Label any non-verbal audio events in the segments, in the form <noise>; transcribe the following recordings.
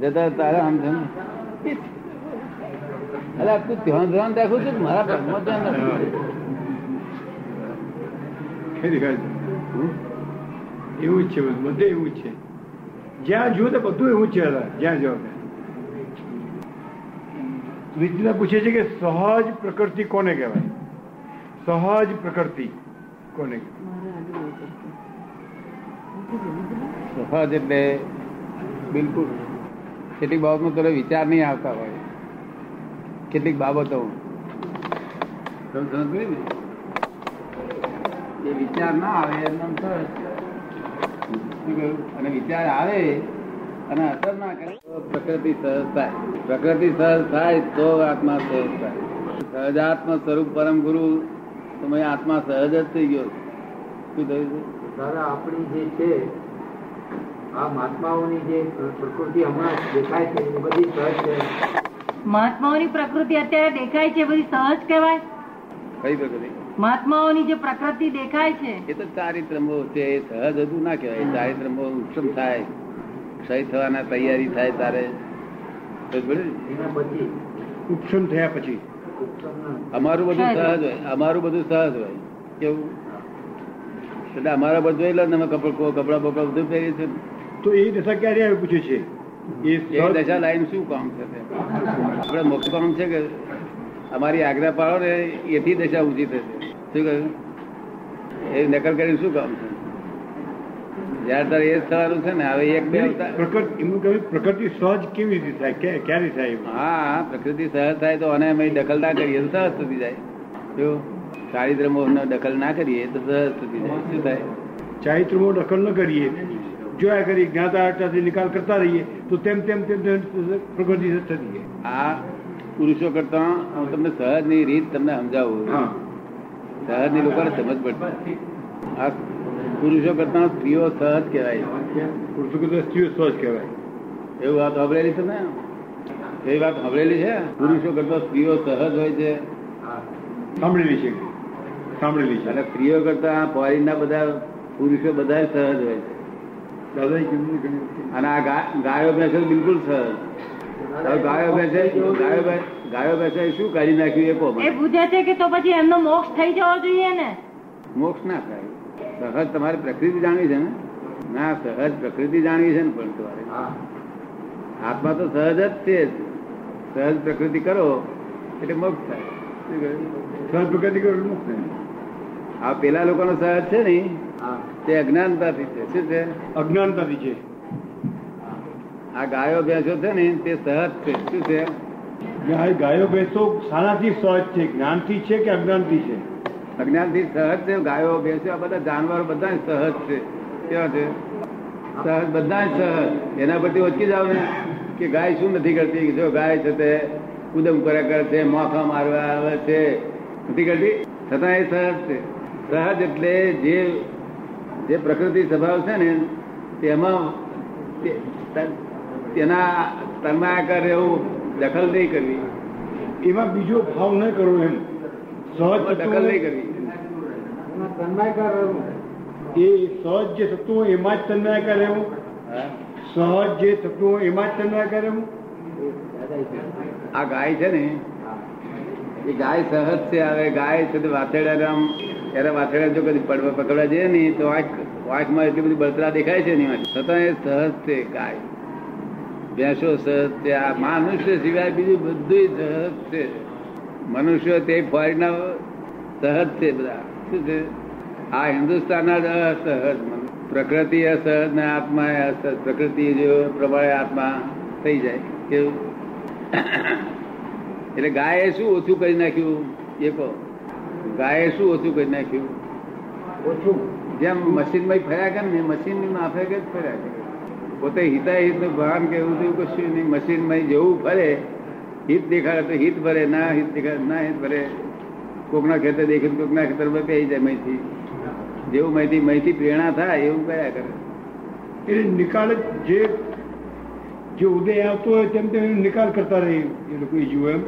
જતા તારે આમ છે ને. તું ધ્યાન ધ્યાન રાખું છું મારા પગમાં ધ્યાન નથી કઈ દેખાય છે? હમ? એવું જ છે બધું એવું જ છે જ્યાં જુઓ તો બધું એવું જ છે જ્યાં જાઓ ત્યાં. પૂછે છે કે સહજ પ્રકૃતિ કોને કહેવાય સહજ પ્રકૃતિ કોને કહેવાય સહજ એટલે બિલકુલ. કેટલીક બાબતમાં તને વિચાર નહીં આવતા હોય. કેટલીક બાબતો. વિચાર ના આવે? અને વિચાર આવે અને અસર ના કરે. પ્રકૃતિ સહજ થાય. પ્રકૃતિ સહજ થાય તો આત્મા સહજ થાય. સહજાત્મ સ્વરૂપ પરમ ગુરુ તમે આત્મા સહજ જ થઈ ગયો. શું થયું છે? આપણી જે છે આ મહાત્માઓની જે પ્રકૃતિ હમણાં દેખાય છે એ બધી સહજ છે. મહાત્માઓની પ્રકૃતિ અત્યારે દેખાય છે બધી સહજ કહેવાય? કઈ પ્રકૃતિ? મહાત્માઓની જે પ્રકૃતિ દેખાય છે એ તો ચારિત્રમો છે એ સહજ હતું ના કહેવાય. ચારિત્રમો ઉત્સમ થાય. ક્ષય થવાના તૈયારી થાય તારે. તો બરાબર ને? એના પછી? ઉપસમ થયા પછી. અમારું બધું સહજ. હોય. અમારું બધું સહજ હોય. કેવું? એટલે અમારા બધું એટલે અમે કપડા કપડા બપડા બધું પહેરીએ છીએ. તો એ દશા ક્યારે આવે પૂછે છે? એ દશા લાઈન શું કામ થશે? આપણે મોક્ષ કામ છે કે અમારી આજ્ઞા પાડો ને એથી દશા ઊંચી થશે? શું કહ્યું? એ નકલ કરીને શું કામ છે? જયારે તારે એ થવાનું છે ને હવે એક બે પ્રકૃતિ એમનું કહ્યું પ્રકૃતિ સહજ કેવી રીતે થાય? ક્યારે- થાય હા પ્રકૃતિ સહજ થાય તો અને અમે દખલ ના કરીએ તો સહજ થતી જાય. જો ચારિત્ર મોહ દખલ ના કરીએ તો સહજ થતી જાય. શું થાય? ચારિત્રમાં દખલ ન કરીએ. જોયા કરી જ્ઞાતા અટાથી નિકાલ કરતા રહીએ તો તેમ તેમ તેમ પ્રગતિ થતી આ પુરુષો કરતા હું તમને સહજની રીત તમને સમજાવું. હા. સહજની લોકોને સમજ પડતી આ પુરુષો કરતા સ્ત્રીઓ સહજ કહેવાય. પુરુષો કરતા સ્ત્રીઓ સહજ કહેવાય. એવું વાત સાંભળેલી ને? એ વાત સાંભળેલી છે? પુરુષો કરતા સ્ત્રીઓ સહજ હોય છે? સાંભળેલી છે. સાંભળેલી છે. અને સ્ત્રીઓ કરતા ફોરીના બધા પુરુષો બધા સહજ હોય છે. દાદાએ કીધું ઘણી અને આ ગાયો ભેંસો બિલકુલ સહજ. હવે ગાયો ભેંસે ગાયો ગાયો ભેંસે શું કાઢી નાખ્યું એ એ પૂછે છે કે તો પછી એમનો મોક્ષ થઈ જવો જોઈએ ને? મોક્ષ ના થાય. સહજ તમારે પ્રકૃતિ જાણવી છે ને? ના સહજ પ્રકૃતિ જાણવી છે ને પણ તમારે. હા. આત્મા તો સહજ જ છે. જ. સહજ પ્રકૃતિ કરો એટલે મોક્ષ થાય. સહજ પ્રકૃતિ કરો મોક્ષ થાય. આ પેલા લોકોનો સહજ છે ને હા. તે અજ્ઞાનતાથી છે. શું છે? અજ્ઞાનતાથી છે. આ ગાયો ભેંસો છે ને તે સહજ છે. શું છે? ગાય ભેંસો શાનાથી સહજ છે. જ્ઞાનથી છે કે અજ્ઞાનથી છે? અજ્ઞાનથી સહજ છે. ગાયો ભેંસો આ બધા જાનવરો બધા સહજ છે. કેવા છે? સહજ બધા સહજ. એના પરથી ઓછી જાવ ને કે ગાય શું નથી કરતી? જો ગાય છે તે કુદમ કર્યા કરે છે મોખા મારવા આવે છે. નથી કરતી? છતાં એ સહજ છે. સહજ એટલે જે જે પ્રકૃતિ સ્વભાવ છે ને તેમાં તેના તન્માયાકાર એવું દખલ નહીં કરવી. એમાં બીજો ભાવ ન કરવો એમ. સહજ દખલ નહીં કરવી. તન્માયકાર એ સહજ જે થતું હોય એમાં જ તન્માયકાર રહેવું. હા. સહજ જે થતું હોય એમાં જ તન્માયકાર રહેવું. આ ગાય છે ને એ ગાય સહજ છે હવે ગાય છે વાથેડા વાછરડા ત્યારે વાછરડા જો કદી પડવા પકડવા જઈએ ને, તો આંખ, આંખમાં એટલી બધી બળતરા દેખાય છે નહીં એમાં છતાં એ સહજ છે ગાય. ભેંસો સહજ છે આ મનુષ્ય સિવાય બીજું બધું સહજ છે મનુષ્ય તે ફોરીના સહજ છે બધા. શું છે? આ હિન્દુસ્તાનના જ અસહજ પ્રકૃતિ અસહજ ને આત્મા અસહજ. પ્રકૃતિ જો પ્રમાણે આત્મા થઈ જાય. કેવું? <coughs> એટલે ગાયે શું ઓછું કરી નાખ્યું? એ કહો. ગાયે શું ઓછું કરી નાખ્યું? ઓછું. જેમ મશીનમાં ફર્યા કરે ને મશીનની માફે જ ફર્યા કરે? પોતે હિતાહિતનું ભાન કે એવું તેવું કશું નહીં. મશીનમાં જેવું ફરે હિત દેખાડે તો હિત ભરે ના હિત દેખાડે ના હિત ભરે કોકના ખેતર દેખે કોકના ખેતર ખેતરમાં પેઈ જાય મહીથી. જેવું મહીથી મહીથી પ્રેરણા થાય એવું કયા કરે. એટલે નિકાલ જ જે ઉદય આવતો હોય તેમ તેમ નિકાલ કરતા રહે એ લોકો જુઓ એમ.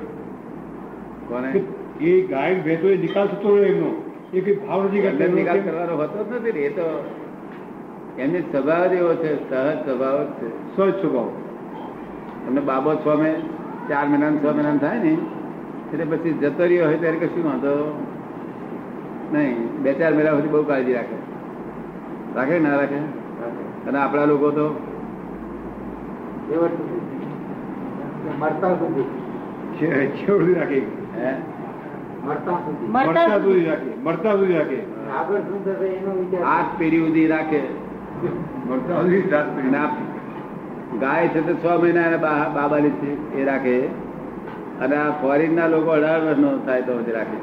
કોને? એ ગાય ભેંસો એ નિકાલ થતો રહ્યો એમનો. એ કઈ ભાવ નથી કરતા નિકાલ કરવાનો હોતો જ નથી એ તો એમને સ્વભાવ જ એવો છે સહજ સ્વભાવ જ છે. સહજ સ્વભાવ. તમને બાબો છ મહિને ચાર મહિના છ મહિના થાય ને એટલે પછી જતો રહ્યો હોય ત્યારે કશું વાંધો નહીં. બે ચાર મહિના સુધી બહુ કાળજી રાખે. રાખે ના રાખે? અને આપણા લોકો તો? એ વસ્તુ મરતા સુધી. છે છેવડી રાખે. હે? મરતા સુધી. રાખે મરતા સુધી રાખે. આગળ શું થશે એનો વિચાર. આઠ પેઢી સુધી રાખે. મરતા સુધી સાત પેઢી. ગાય છે તો છ મહિના બાબાની છે એ રાખે. અને આ ફોરેન ના લોકો અઢાર વર્ષનો થાય તો પછી રાખે.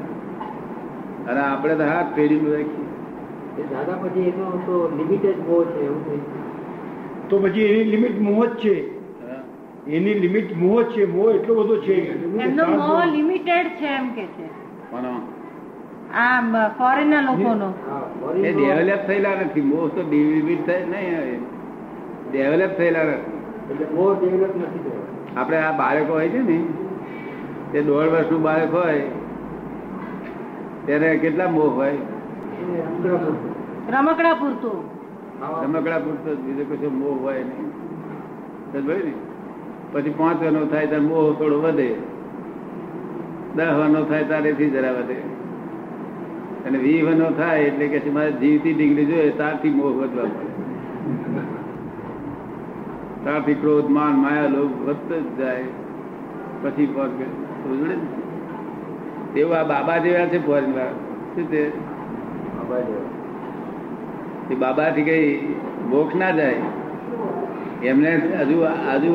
અને આપણે તો હાથ પેઢી રાખીએ. દાદા પછી એનો તો લિમિટેડ બહુ છે એવું તો પછી એની લિમિટ મોહ જ છે. એની લિમિટ મોહ જ છે મોહ એટલો બધો છે. એમનો મોહ લિમિટેડ છે એમ કે છે. કોનો? આ ફોરેન લોકોનો. એ ડેવલપ થયેલા નથી. મોહ તો ડિવિટ થાય નહીં ડેવલપ થયેલા નથી. આપણે આ બાળકો હોય છે ને તે દોઢ વર્ષનું બાળક હોય ત્યારે કેટલા મોહ હોય? રમકડા પૂરતું. રમકડા પૂરતું. બીજો કશો મોહ હોય નહીં. ને? પછી પાંચ વાનો થાય ત્યારે મોહ થોડો વધે. દસ વાનો થાય તારેથી જરા વધે. અને વી વાનો થાય એટલે કે મારે જીવતી ડિગ્રી જોઈએ તારથી મોહ વધવા મળે ત્યારથી ક્રોધ માન માયા લોભ વધતો જ જાય. પછી પગ તેવું આ બાબા જેવા છે ફોરેન શું તે બાબા જેવા. એ બાબાથી કઈ ભોખ ના જાય. એમને હજુ હજુ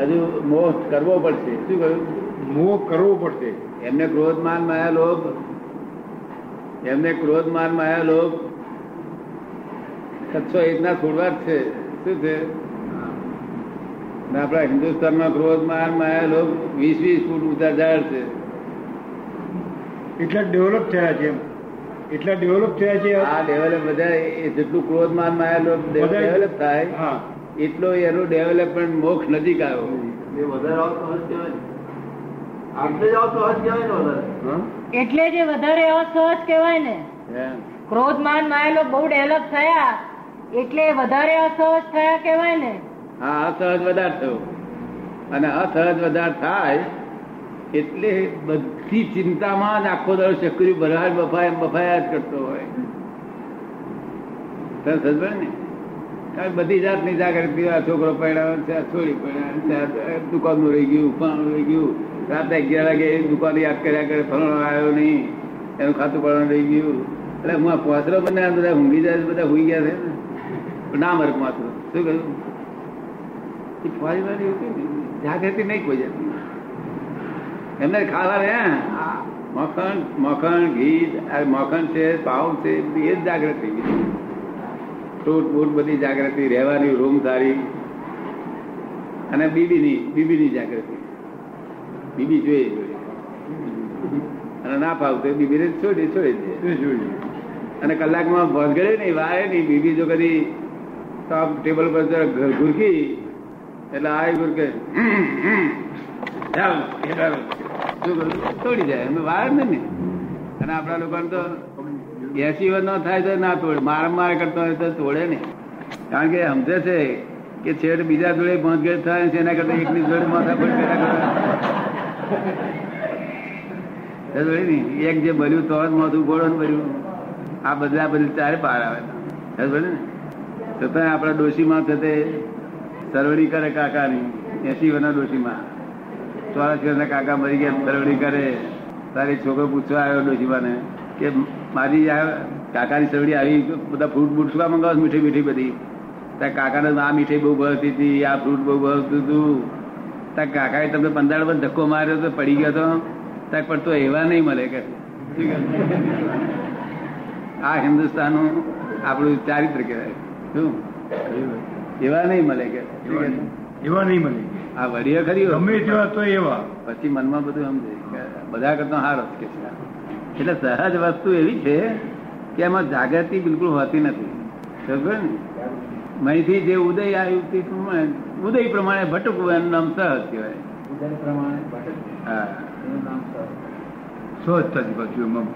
હજુ મોહ કરવો પડશે. શું કહ્યું? મોહ કરવો પડશે. એમને ક્રોધ માન માયા લોભ. એમને ક્રોધ માન માયા લોભ. છસો એકના છોડવા જ છે. શું છે? આપણા હિન્દુસ્તાનમાં ક્રોધ માન માયા લોભ વીસ વીસ ફૂટ ઊંચા ઝાડ છે. એટલા ડેવલપ થયા છે એમ. એટલા ડેવલપ થયા છે આ ડેવલપ બધા એ જેટલું ક્રોધ માન માયા લોભ ડેવલપ થાય હા. એટલો એનું ડેવલપમેન્ટ મોક્ષ નજીક આવ્યો. હા? એટલે જે વધારે અસહજ કહેવાય ને ક્રોધ માન માયેલો બહુ ડેવલપ થયા એટલે વધારે અસહજ થયા કહેવાય ને. હા અસહજ વધારે થયો. અને અસહજ વધારે થાય એટલે બધી ચિંતામાં જ આખો દર ચકરી ભરાય બફાય બફાયા જ કરતો હોય. સમજે ને? બધી બધી જાતની જાગૃતિ આ છોકરો પડ્યા છે છોડી પડ્યા છે આ દુકાનનું રહી ગયું ઉપાણું રહી ગયું. રાતે અગિયાર વાગે એ દુકાન યાદ કર્યા કરે, ફલાણો આવ્યો નહીં, એનું ખાતું પડવાનું રહી ગયું. એટલે હું પોસરો બને બધા ઊંઘી જાય બધા હુઈ ગયા છે ના. મારે પોસરો શું કહ્યું? જાગૃતિ નહીં કોઈ જતી એમને ખાવા રે મખણ મખણ, ઘી મખણ છે, પાઉ છે એ જ જાગૃતિ. ફ્રૂટ બૂટ બધી જાગૃતિ, રહેવાની રૂમ સારી. અને બીબીની બીબીની જાગૃતિ. બીબી જોઈએ જોઈએ. અને ના બીબી બીબીને છોડી છોડી દે. અને કલાકમાં ભસગડે નહીં વારે નહીં બીબી જો કદી ટોપ ટેબલ પર જરા ઘુરકી એટલે આ કરું? તોડી જાય અમે વાર ને અને આપણા લોકોને તો એસી વર્ષ નો થાય તો ના તોડે. માર માર કરતો હોય તો તોડે ને કારણ કે સમજે છે કે છેડ બીજા જોડે ભોંતગેટ થાય છે એના કરતા એકની જોડે માથા પર કર્યા કરે. એક જે બન્યું તો મોઢું ગોળો બન્યું આ બદલા બદલ ત્યારે બહાર આવે. ને. છતાં આપણા ડોશીમાં થતે સરવડી કરે કાકાની એસી વર્ષના ડોશીમાં. ચોરાસી વર્ષના કાકા મરી ગયા, સરવડી કરે. તારી છોકરો પૂછવા આવ્યો ડોશીમાને કે મારી કાકાની સરવડી આવી, બધા ફ્રૂટ બૂટ શું મંગાવો? મીઠી મીઠી બધી. ત્યાં કાકાને આ મીઠાઈ બહુ ભાવતી હતી, આ ફ્રૂટ બહુ ભાવતું હતું. ત્યાં કાકાએ તમને પંદર પર ધક્કો માર્યો તો પડી ગયો તો? ત્યાં પણ તો એવા નહીં મળે કે. આ હિન્દુસ્તાનનું આપણું ચારિત્ર કહેવાય. શું? એવા નહીં મળે કે. એવા નહીં મળે. આ વડીએ ખરી ગમે તેવા તો એવા. પછી મનમાં બધું સમજે કે બધા કરતા હારો કે છે. એટલે સહજ વસ્તુ એવી છે કે એમાં જાગૃતિ બિલકુલ હોતી નથી. સમજો ને? અહીંથી જે ઉદય આવ્યું તે ઉદય પ્રમાણે ભટકવું એનું નામ સહજ કહેવાય. ઉદય પ્રમાણે ભટક હા. એનું નામ સહજ સહજતાથી પાછું.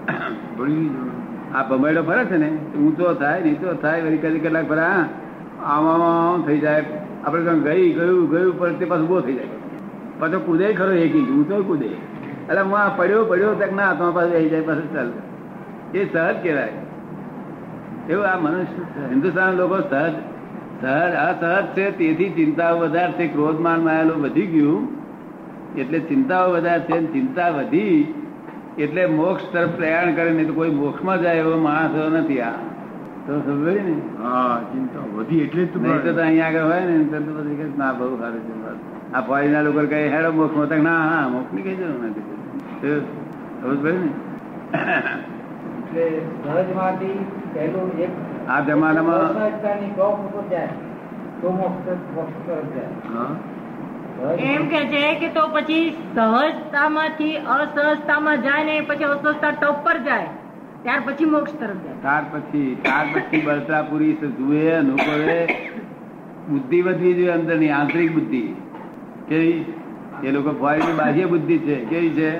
આ ભમેડો ફરે છે ને ઊંચો થાય નીચો થાય વળી કદી કેટલાક ફરે આમ થઈ જાય. આપણે કઈ ગઈ ગયું ગયું પણ તે પાછું ઊભો થઈ જાય. પાછો કૂદે ખરો એક ઇંચ ઊંચો કૂદે. એટલે હું આ પડ્યો પડ્યો તક ના હાથમાં પાછું આવી જાય પાછું ચાલ. એ સહજ કહેવાય. એવું આ મનુષ્ય હિન્દુસ્તાન લોકો સહજ સહજ અસહજ છે તેથી ચિંતાઓ વધારે છે ક્રોધ માન માયેલું વધી ગયું. એટલે ચિંતાઓ વધારે છે ચિંતા વધી એટલે મોક્ષ તરફ પ્રયાણ કરે નહીં તો કોઈ મોક્ષમાં જાય એવો માણસ નથી આ. તો સમજાય ને? હા ચિંતા વધી એટલે જ તો નહીં તો તો અહીંયા આગળ હોય ને તો બધી ના બહુ સારું છે આ ફોરીના લોકો કહે હેડો મોક્ષમાં ના હા મોક્ષની કઈ જરૂર નથી. તો સમજ ને? એટલે સહજમાંથી પહેલું એક આ જમાનામાં સહજતાની ટોપ ઉપર જાય. તો મોક્ષ મોક્ષ તરફ જાય. હા. એમ કે છે કે તો પછી સહજતામાંથી અસહજતામાં જાય ને પછી અસહજતા ટોપ પર જાય. ત્યાર પછી મોક્ષ તરફ જાય. ત્યાર પછી ત્યાર પછી બળતરા પૂરી જુએ અનુભવે. બુદ્ધિ વધવી જોઈએ અંદરની આંતરિક બુદ્ધિ. કેવી? એ લોકો ફોરીની બાહ્ય બુદ્ધિ છે. કેવી છે?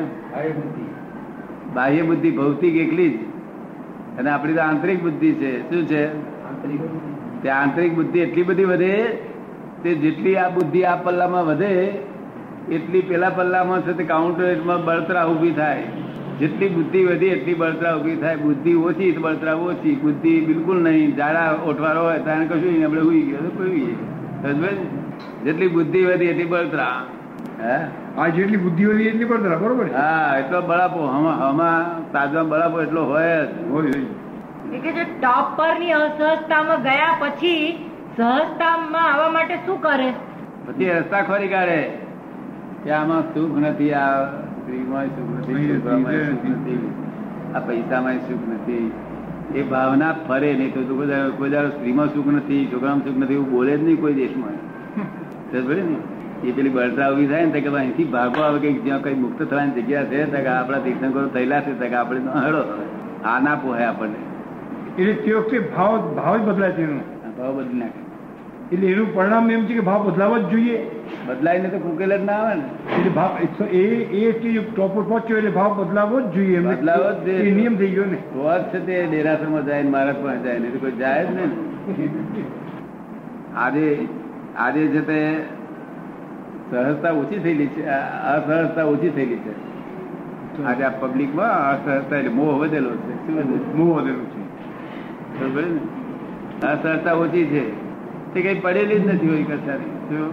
બાહ્ય બુદ્ધિ ભૌતિક એકલી જ. અને આપણી તો આંતરિક બુદ્ધિ છે. શું છે? તે આંતરિક બુદ્ધિ એટલી બધી વધે તે જેટલી આ બુદ્ધિ આ પલ્લામાં વધે, એટલી પેલા પલ્લામાં છે તે કાઉન્ટરમાં બળતરા ઊભી થાય. જેટલી બુદ્ધિ વધી, એટલી બળતરા ઊભી થાય. બુદ્ધિ ઓછી, બળતરા ઓછી. બુદ્ધિ બિલકુલ નહીં. જાડા ઓઠવારો હોય ત્યારે કશું નહીં. આપણે ઉઈ ગયો. કોઈ જેટલી બુદ્ધિ વધી, એટલી બળતરા. આ જેટલી બુદ્ધિ હોય એટલી પડતરા બરોબર હા એટલો બળાપો હમા તાજા બળાપો એટલો હોય જ. હોય હોય. કે જે ટોપ પરની અસહજતામાં ગયા પછી સહજતામાં આવવા માટે શું કરે? પછી રસ્તા ખોરી કાઢે. કે આમાં સુખ નથી આ સ્ત્રીમાં સુખ નથી સુખ નથી આ પૈસામાં સુખ નથી. એ ભાવના ફરે નહીં તો કોઈ દાડો- સ્ત્રીમાં સુખ નથી છોકરામાં સુખ નથી એવું બોલે જ નહીં કોઈ દેશમાં. <laughs> ને? એ પેલી બળતરા ઊભી થાય ને કે અહીંથી ભાગો આવે કે જ્યાં કઈ મુક્ત થવાની જગ્યા છે કે આપણા તીર્થંકરો થયેલા છે કે આપણે હળો. આ ના પોહે આપણને. એટલે તે વખતે ભાવ ભાવ જ બદલાય છે આ ભાવ બદલી નાખે. એટલે એનું પરિણામ એમ છે કે ભાવ બદલાવા જ જોઈએ. બદલાઈને તો કુકેલ જ ના આવે ને. એટલે ભાવ એ એ સ્ટેજ ટોપ પર પહોંચ્યો એટલે ભાવ બદલાવો જ જોઈએ બદલાવો જ જોઈએ. નિયમ થઈ ગયો ને. તો જ છે તે દેરાસરમાં જાય ને મારા પણ જાય ને. તો કોઈ જાય જ નહીં. આજે આજે છે તે સહજતા ઓછી થયેલી છે અસહજતા ઓછી થયેલી છે. આજે આ પબ્લિકમાં અસહજતા એટલે મોહ વધેલો છે. શું? મોહ વધેલો છે. બરોબર ને? અસહજતા ઓછી છે. તે કઈ પડેલી જ નથી હોય કશાની. શું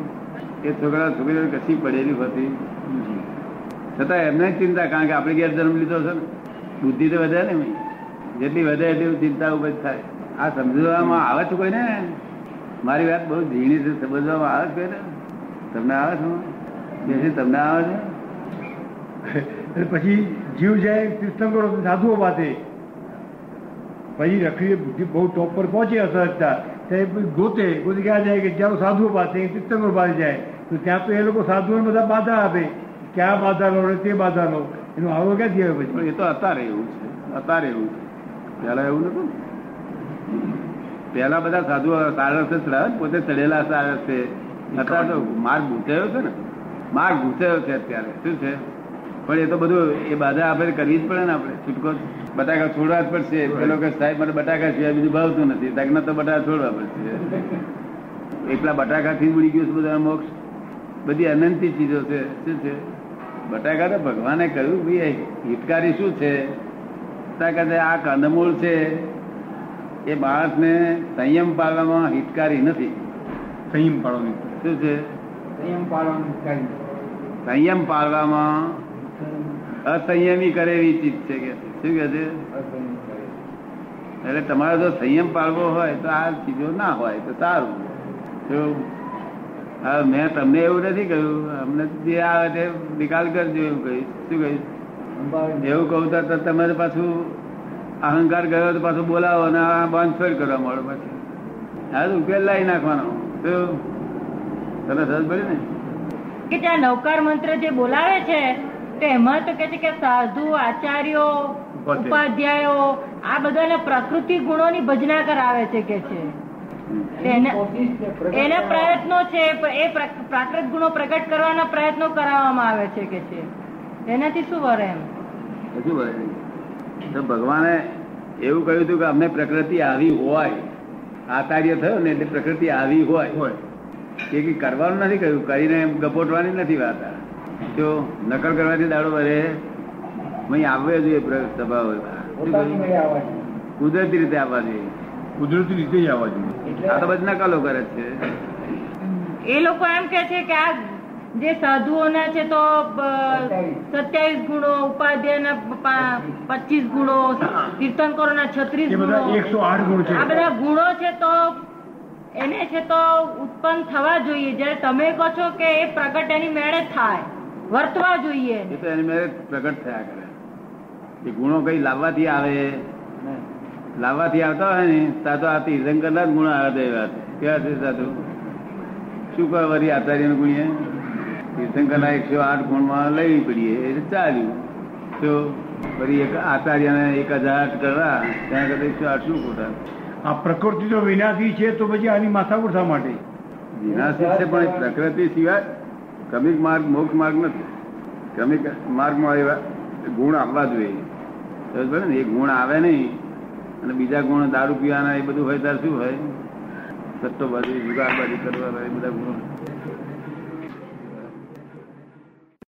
એ છોકરા છોકરીઓ કશી પડેલી હોતી છતાં એમને ચિંતા કારણ કે આપણે ઘેર જન્મ લીધો છે ને. બુદ્ધિ તો વધે ને જેટલી વધે એટલી ચિંતા ઊભી થાય. આ સમજવામાં આવે છે કોઈને? મારી વાત બહુ ઝીણી છે સમજવામાં આવે છે કોઈને? તમને આવે છે? તમને આવે છે? <laughs> પછી જીવ જાય તીર્થંકરો સાધુઓ પાસે. પછી રખડી બુદ્ધિ બહુ ટોપ પર પહોંચે અસહજતા. ત્યારે ગોતે ગોતે ક્યાં જાય કે જ્યાં સાધુઓ પાસે તીર્થંકરો પાસે જાય. તો ત્યાં તો એ લોકો સાધુઓને બધા બાધા આપે. કે આ બાધા લો ને તે બાધા લો. એનો આવો ક્યાંથી આવે પછી? એ તો અત્યારે એવું છે. અત્યારે એવું છે. પહેલા એવું નતું પહેલા બધા સાધુઓ સારસ ચડાવે પોતે ચડેલા સારસ. છે અત્યારે તો માર્ગ ગુંચાયો છે ને? માર્ગ ગુંચાયો છે અત્યારે. શું છે? પણ એ તો બધું એ બાધા આપણે કરવી જ પડે ને આપણે. છૂટકો બટાકા છોડવા જ પડશે. પેલો કે સાહેબ મને બટાકા સિવાય બીજું ભાવતું નથી. તકને તો બટાકા છોડવા પડશે. એકલા બટાકાથી મળી ગયું છે બધા મોક્ષ. બધી અનંતી ચીજો છે. શું છે? બટાકા તો ભગવાને કહ્યું ભાઈ હિતકારી શું છે? છે, આ કંદમૂળ છે. એ માણસને સંયમ પાળવામાં હિતકારી નથી. સંયમ પાડવાની. શું છે? સંયમ પાળવામાં અસંયમી કરે એવી ચીજ છે કે શું કે છે? એટલે તમારે જો સંયમ પાળવો હોય તો આ ચીજો ના હોય તો સારું. હવે મેં તમને એવું નથી કહ્યું. અમને જે આવે તે નિકાલ કરજો એવું કહીશ. શું કહીશ? એવું કહું તો તમે પાછું અહંકાર ગયો તો પાછું બોલાવો અને આ બાંધછોડ કરવા મળો પછી. હા ઉકેલ લાવી નાખવાનો. શું તને રસ ભર્યું ને? કે ત્યાં નવકાર મંત્ર જે બોલાવે છે તો એમાં તો કે છે કે સાધુ આચાર્યો ઉપાધ્યાયો. આ બધાને પ્રકૃતિ ગુણોની ભજના કરાવે છે કે છે. એને- પ્રયત્નો છે એ પ્રાકૃત ગુણો પ્રગટ કરવાના પ્રયત્નો કરાવવામાં આવે છે કે છે. એનાથી શું વરે એમ? બોલે તો ભગવાને એવું કહ્યું હતું કે અમને પ્રકૃતિ આવી હોય આચાર્ય થયો ને એટલે પ્રકૃતિ આવી હોય. હોય. એ કઈ કરવાનું નથી કહ્યું કરીને ગપોટવાની નથી વાત. જો નકલ કરવાથી દાડો વરે અહીં આવવે જોઈએ સ્વભાવ કુદરતી રીતે આવવા જોઈએ. કુદરતી રીતે જ આવવા જોઈએ. આ તો બધી નકલો કરે છે. એ લોકો એમ કે છે કે આ જે સાધુઓના છે તો સત્યાવીસ ગુણો ઉપાધ્યાયના પચીસ ગુણો તીર્થંકરોના છત્રીસ ગુણો. એકસો આઠ ગુણ છે. આ બધા ગુણો છે તો એને છે તો ઉત્પન્ન થવા જોઈએ. જ્યારે તમે કહો છો કે એ પ્રગટ એની મેળે થાય, વર્તવા જોઈએ. એની મેળે પ્રગટ થયા કરે. એ ગુણો કઈ લાવવાથી આવે? લાવવાથી આવતા હોય ને, ત્યાં તો આ તીર્થંકરના જ ગુણ આવે એ વાત કેવા છે સાધુ? શું કહે વરી આચાર્ય ગુણીએ? તીર્થંકરના એકસો આઠ ગુણમાં લઈ પડીએ, એટલે ચાલ્યું. તો ફરી એક આચાર્યને એક હજાર કરવા, ત્યાં કરતા એકસો આઠ શું ખોટા? આ પ્રકૃતિ તો વિનાશી છે, તો પછી આની માથા શા માટે? વિનાશી છે, પણ પ્રકૃતિ સિવાય ક્રમિક માર્ગ, મોક્ષ માર્ગ નથી. ક્રમિક માર્ગમાં એવા ગુણ આવવા જોઈએ. ને? એ ગુણ આવે નહીં, અને બીજા ગુણ દારૂ પીવાના એ બધું હોય ત્યારે શું હોય? સટ્ટો બાજુ, જુગાર બાજુ કરવા એ બધા ગુણો.